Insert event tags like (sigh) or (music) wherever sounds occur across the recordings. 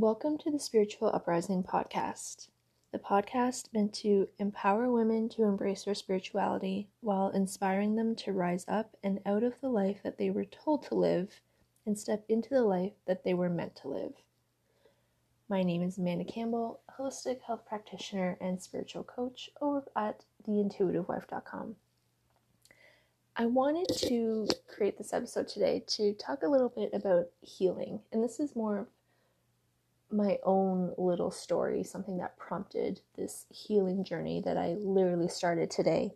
Welcome to the Spiritual Uprising podcast, the podcast meant to empower women to embrace their spirituality while inspiring them to rise up and out of the life that they were told to live and step into the life that they were meant to live. My name is Amanda Campbell, holistic health practitioner and spiritual coach over at theintuitivewife.com. I wanted to create this episode today to talk a little bit about healing, and this is more my own little story, something that prompted this healing journey that I literally started today.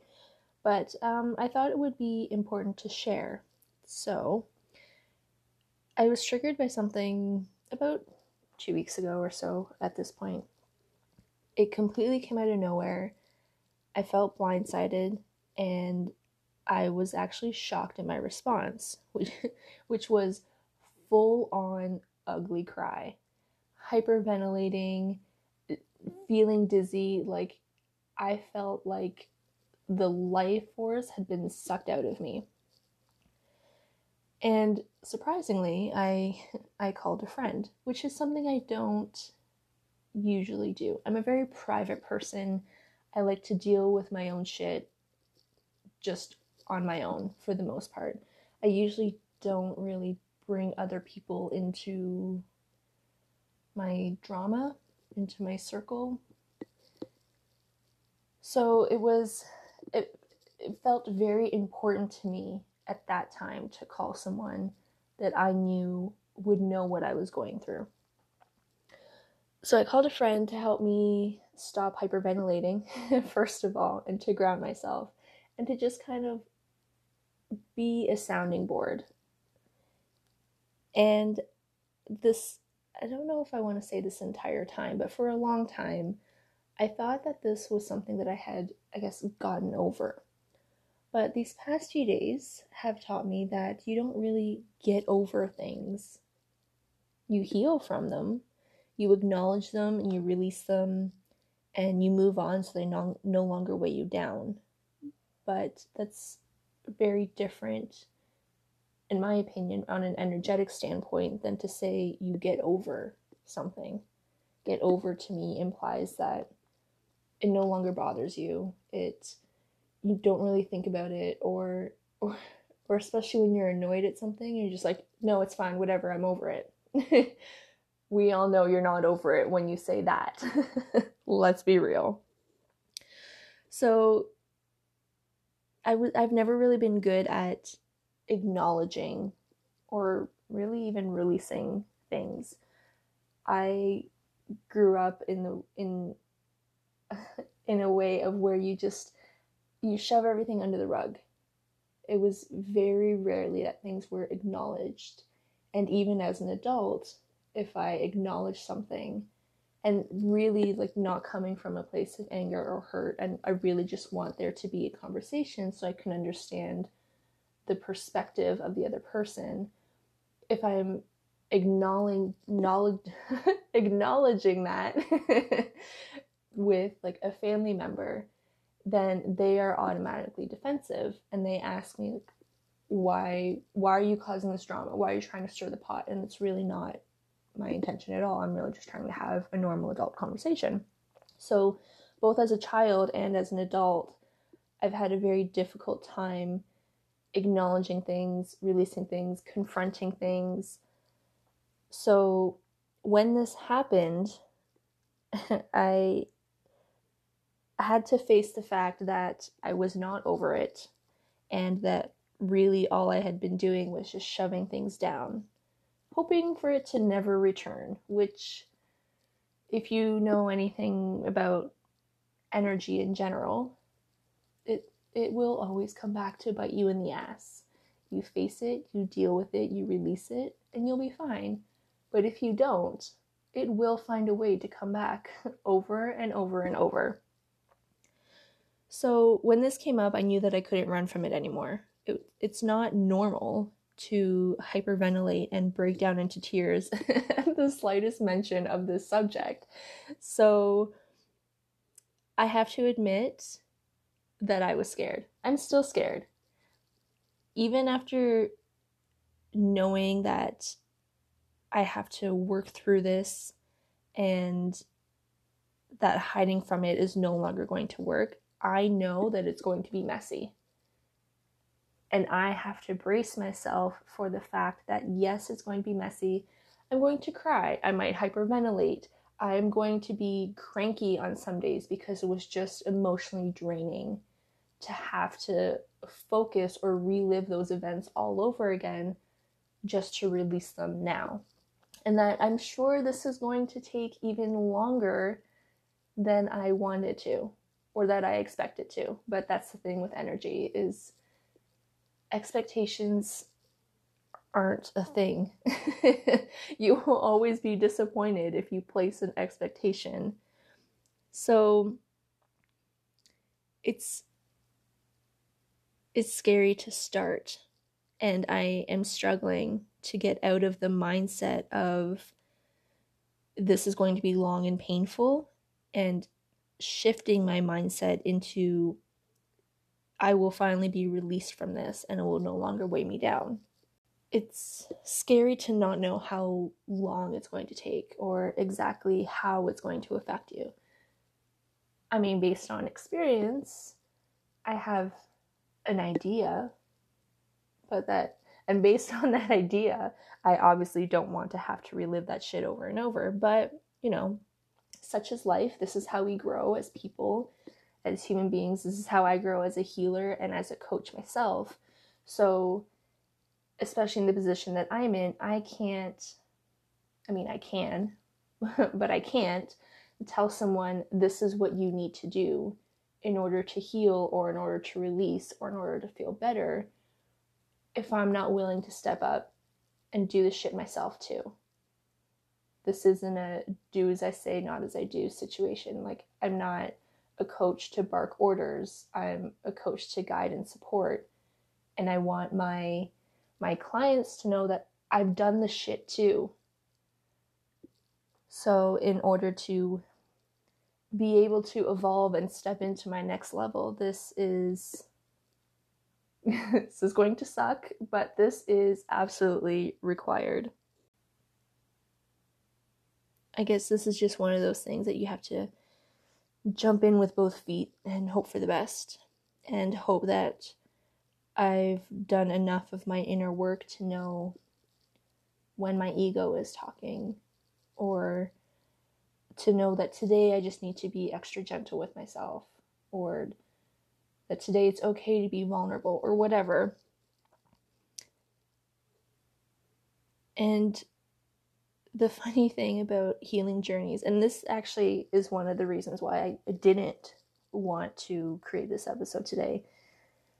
But um, I thought it would be important to share. So, I was triggered by something about two weeks ago or so at this point. It completely came out of nowhere. I felt blindsided and I was actually shocked at my response, (laughs) which, which was full on ugly cry, hyperventilating, feeling dizzy. Like I felt like the life force had been sucked out of me. And surprisingly, I I called a friend, which is something I don't usually do. I'm a very private person. I like to deal with my own shit just on my own for the most part. I usually don't really bring other people into my drama, into my circle. So it was it, it felt very important to me at that time to call someone that I knew would know what I was going through. So I called a friend to help me stop hyperventilating, (laughs) first of all, and to ground myself, and to just kind of be a sounding board. And this, I don't know if I want to say this entire time, but for a long time, I thought that this was something that I had, I guess, gotten over. But these past few days have taught me that you don't really get over things. You heal from them, you acknowledge them, and you release them, and you move on so they no, no longer weigh you down. But that's very different, in my opinion, on an energetic standpoint, than to say you get over something. Get over to me implies that it no longer bothers you. It you don't really think about it or or or especially when you're annoyed at something you're just like no it's fine whatever i'm over it (laughs) we all know you're not over it when you say that (laughs) let's be real so I I've never really been good at acknowledging or really even releasing things. I grew up in the in (laughs) in a way of where you just you shove everything under the rug. It was very rarely that things were acknowledged. And even as an adult, if I acknowledge something, and really like not coming from a place of anger or hurt and i really just want there to be a conversation so i can understand the perspective of the other person if i'm acknowledging (laughs) acknowledging that (laughs) with like a family member then they are automatically defensive and they ask me like why why are you causing this drama why are you trying to stir the pot and it's really not my intention at all. I'm really just trying to have a normal adult conversation. So, both as a child and as an adult, I've had a very difficult time acknowledging things, releasing things, confronting things. So, when this happened, (laughs) I had to face the fact that I was not over it and that really all I had been doing was just shoving things down hoping for it to never return, which, if you know anything about energy in general, it will always come back to bite you in the ass. You face it, you deal with it, you release it, and you'll be fine. But if you don't, it will find a way to come back (laughs) over and over and over. So when this came up, I knew that I couldn't run from it anymore. It, it's not normal to hyperventilate and break down into tears (laughs) at the slightest mention of this subject. So I have to admit that I was scared. I'm still scared. Even after knowing that I have to work through this and that hiding from it is no longer going to work, I know that it's going to be messy. And I have to brace myself for the fact that yes, it's going to be messy. I'm going to cry. I might hyperventilate. I'm going to be cranky on some days because it was just emotionally draining to have to focus or relive those events all over again just to release them now. And that I'm sure this is going to take even longer than I wanted to or that I expected to. But that's the thing with energy is expectations aren't a thing. (laughs) you will always be disappointed if you place an expectation. So it's it's scary to start and I am struggling to get out of the mindset of this is going to be long and painful and shifting my mindset into I will finally be released from this and it will no longer weigh me down. It's scary to not know how long it's going to take or exactly how it's going to affect you. I mean, based on experience, I have an idea, but that, and based (laughs) on that idea, I obviously don't want to have to relive that shit over and over. But, you know, such is life. This is how we grow as people as human beings. This is how I grow as a healer and as a coach myself. So, especially in the position that I'm in, I can't, I mean, I can, (laughs) but I can't tell someone this is what you need to do in order to heal or in order to release or in order to feel better if I'm not willing to step up and do the shit myself too. This isn't a do as I say, not as I do situation. Like, I'm not a coach to bark orders. I'm a coach to guide and support. And I want my my clients to know that I've done the shit too. So in order to be able to evolve and step into my next level, this is (laughs) this is going to suck, but this is absolutely required. I guess this is just one of those things that you have to jump in with both feet and hope for the best and hope that I've done enough of my inner work to know when my ego is talking or to know that today I just need to be extra gentle with myself or that today it's okay to be vulnerable or whatever. And the (laughs) funny thing about healing journeys, and this actually is one of the reasons why I didn't want to create this episode today.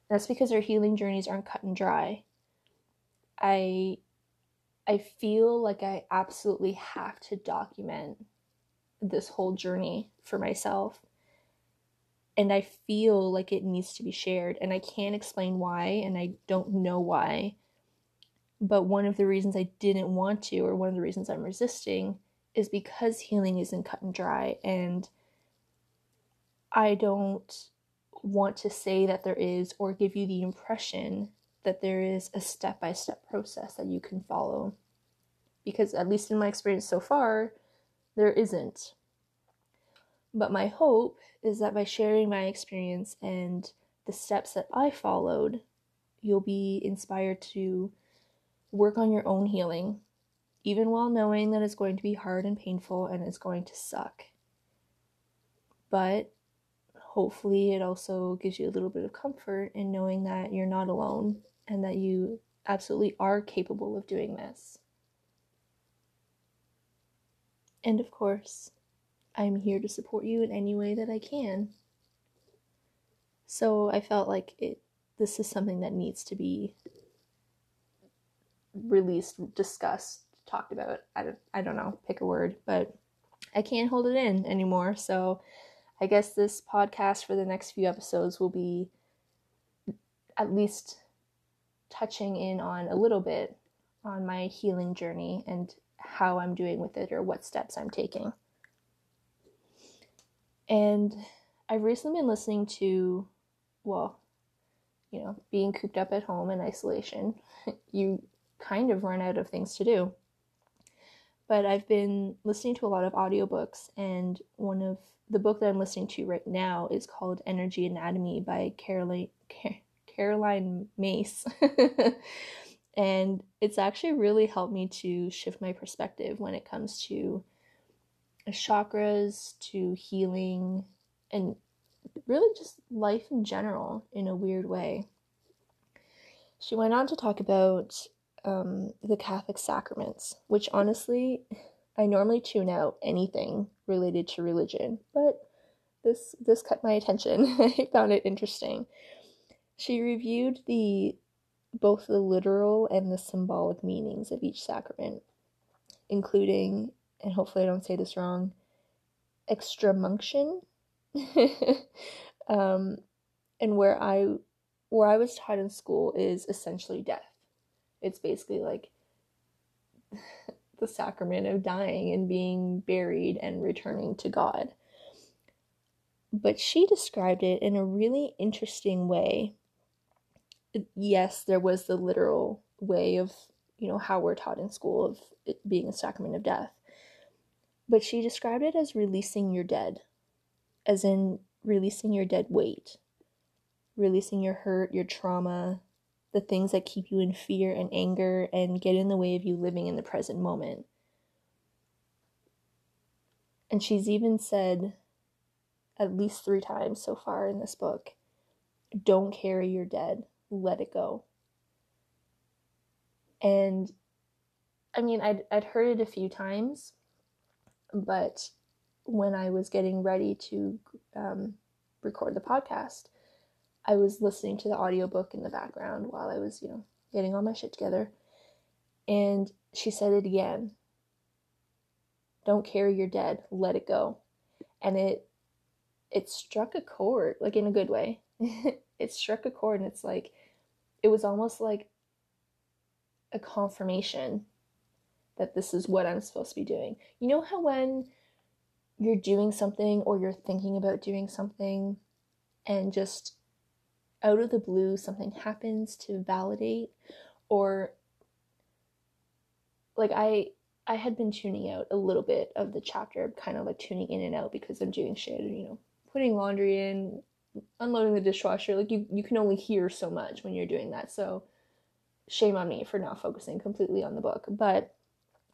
That's because our healing journeys aren't cut and dry. I I feel like I absolutely have to document this whole journey for myself. And I feel like it needs to be shared and I can't explain why and I don't know why but one of the reasons I didn't want to, or one of the reasons I'm resisting, is because healing isn't cut and dry. And I don't want to say that there is, or give you the impression that there is a step by step process that you can follow. Because, at least in my experience so far, there isn't. But my hope is that by sharing my experience and the steps that I followed, you'll be inspired to work on your own healing, even while knowing that it's going to be hard and painful and it's going to suck. But hopefully, it also gives you a little bit of comfort in knowing that you're not alone and that you absolutely are capable of doing this. And of course, I'm here to support you in any way that I can. So I felt like it this is something that needs to be released, discussed, talked about. I don't, I don't know, pick a word, but I can't hold it in anymore. So I guess this podcast for the next few episodes will be at least touching in on a little bit on my healing journey and how I'm doing with it or what steps I'm taking. And I've recently been listening to, well, you know, being cooped up at home in isolation, (laughs) you kind of run out of things to do. but I've been listening to a lot of audiobooks, and one of the book that I'm listening to right now is called Energy Anatomy by Caroline Caroline Myss. (laughs) and it's actually really helped me to shift my perspective when it comes to chakras, to healing, and really just life in general in a weird way. She went on to talk about um, the Catholic sacraments, which honestly, I normally tune out anything related to religion, but this this caught my attention. (laughs) I found it interesting. She reviewed the both the literal and the symbolic meanings of each sacrament, including, and hopefully I don't say this wrong, extreme unction, (laughs) um, and where I where I was taught in school is essentially death. It's basically like (laughs) the sacrament of dying and being buried and returning to God. But she described it in a really interesting way. Yes, there was the literal way of, you know, how we're taught in school of it being a sacrament of death. But she described it as releasing your dead, as in releasing your dead weight, releasing your hurt, your trauma, the things that keep you in fear and anger and get in the way of you living in the present moment. And she's even said at least three times so far in this book don't carry your dead, let it go. And I mean, I'd, I'd heard it a few times, but when I was getting ready to um, record the podcast, I was listening to the audiobook in the background while I was, you know, getting all my shit together. And she said it again. Don't carry your dead, let it go. And it it struck a chord, like in a good way. (laughs) it struck a chord and it's like it was almost like a confirmation that this is what I'm supposed to be doing. You know how when you're doing something or you're thinking about doing something and just out of the blue something happens to validate or like I I had been tuning out a little bit of the chapter, kind of like tuning in and out because I'm doing shit, you know, putting laundry in, unloading the dishwasher. Like you you can only hear so much when you're doing that. So shame on me for not focusing completely on the book. But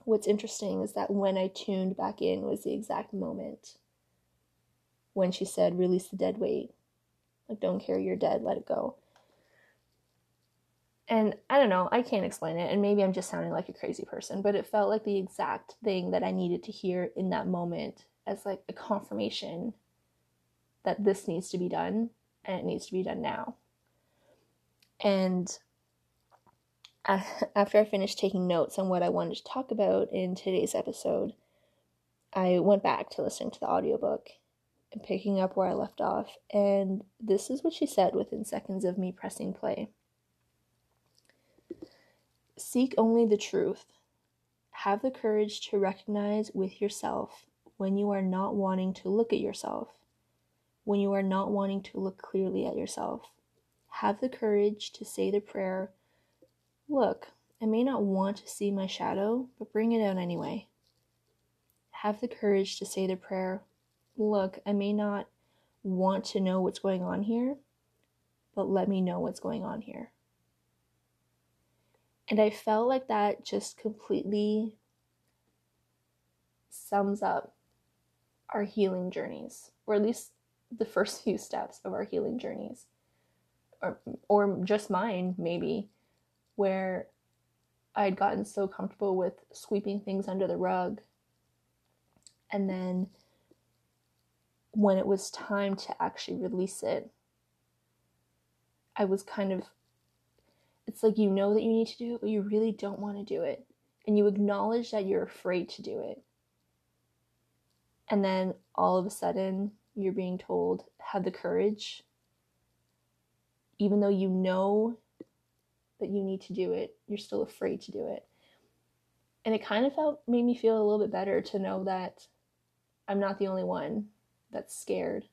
what's interesting is that when I tuned back in was the exact moment when she said release the dead weight like, don't care you're dead, let it go. And I don't know, I can't explain it, and maybe I'm just sounding like a crazy person, but it felt like the exact thing that I needed to hear in that moment as like a confirmation that this needs to be done and it needs to be done now. And after I finished taking notes on what I wanted to talk about in today's episode, I went back to listening to the audiobook and picking up where I left off, and this is what she said within seconds of me pressing play. Seek only the truth. Have the courage to recognize with yourself when you are not wanting to look at yourself, when you are not wanting to look clearly at yourself. Have the courage to say the prayer Look, I may not want to see my shadow, but bring it out anyway. Have the courage to say the prayer look, I may not want to know what's going on here, but let me know what's going on here. And I felt like that just completely sums up our healing journeys, or at least the first few steps of our healing journeys, or, or just mine, maybe, where I'd gotten so comfortable with sweeping things under the rug. And then when it was time to actually release it, I was kind of, it's like you know that you need to do it, but you really don't want to do it. And you acknowledge that you're afraid to do it. And then all of a sudden, you're being told, have the courage, even though you know that you need to do it, you're still afraid to do it. And it kind of felt, made me feel a little bit better to know that I'm not the only one that's scared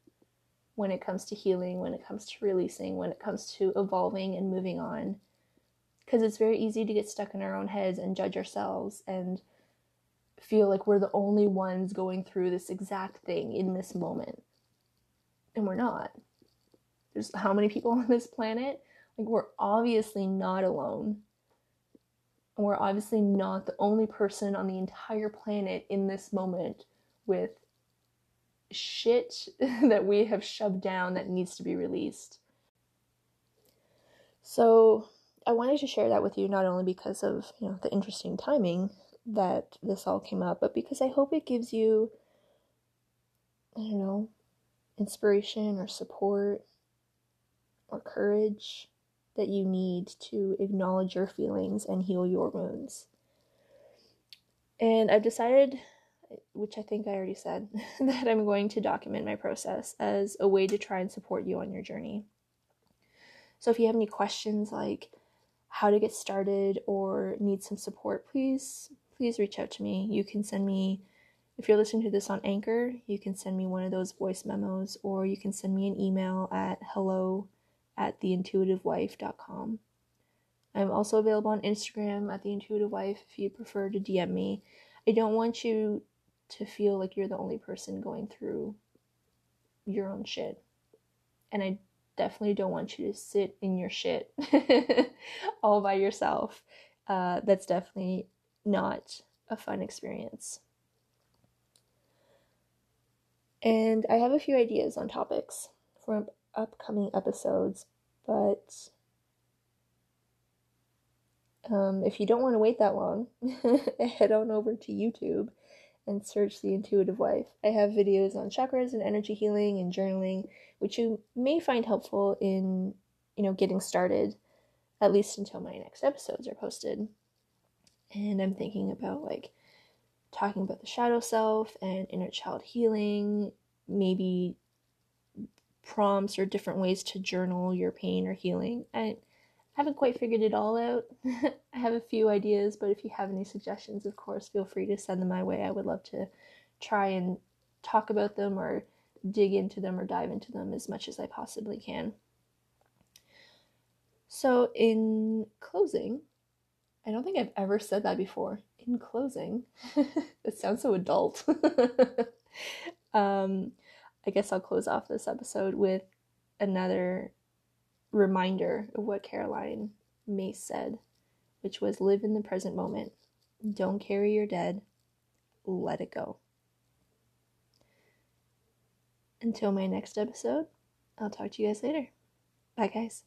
when it comes to healing, when it comes to releasing, when it comes to evolving and moving on. Because it's very easy to get stuck in our own heads and judge ourselves and feel like we're the only ones going through this exact thing in this moment. And we're not. There's how many people (laughs) on this planet? Like, we're obviously not alone. And we're obviously not the only person on the entire planet in this moment with shit (laughs) that we have shoved down that needs to be released. So, I wanted to share that with you not only because of, you know, the interesting timing that this all came up, but because I hope it gives you I don't know, inspiration or support or courage that you need to acknowledge your feelings and heal your wounds. And I've decided, which I think I already said, (laughs) that I'm going to document my process as a way to try and support you on your journey. So if you have any questions like how to get started or need some support, please please reach out to me. You can send me if you're listening to this on Anchor, you can send me one of those voice memos or you can send me an email at hello at theintuitivewife.com. I'm also available on Instagram at theintuitivewife if you prefer to DM me. I don't want you to feel like you're the only person going through your own shit. And I definitely don't want you to sit in your shit (laughs) all by yourself. Uh, that's definitely not a fun experience. And I have a few ideas on topics for upcoming episodes, but um, if you don't want to wait that long, (laughs) head on over to YouTube and search The Intuitive Wife. I have videos on chakras and energy healing and journaling, which you may find helpful in, you know, getting started, at least until my next episodes are posted. And I'm thinking about like talking about the shadow self and inner child healing, maybe prompts or different ways to journal your pain or healing. I haven't quite figured it all out. (laughs) I have a few ideas, but if you have any suggestions, of course, feel free to send them my way. I would love to try and talk about them or dig into them or dive into them as much as I possibly can. So, in closing, I don't think I've ever said that before. In closing, (laughs) it sounds so adult. (laughs) um, I guess I'll close off this episode with another reminder of what Caroline Myss said, which was live in the present moment. Don't carry your dead. Let it go. Until my next episode, I'll talk to you guys later. Bye, guys.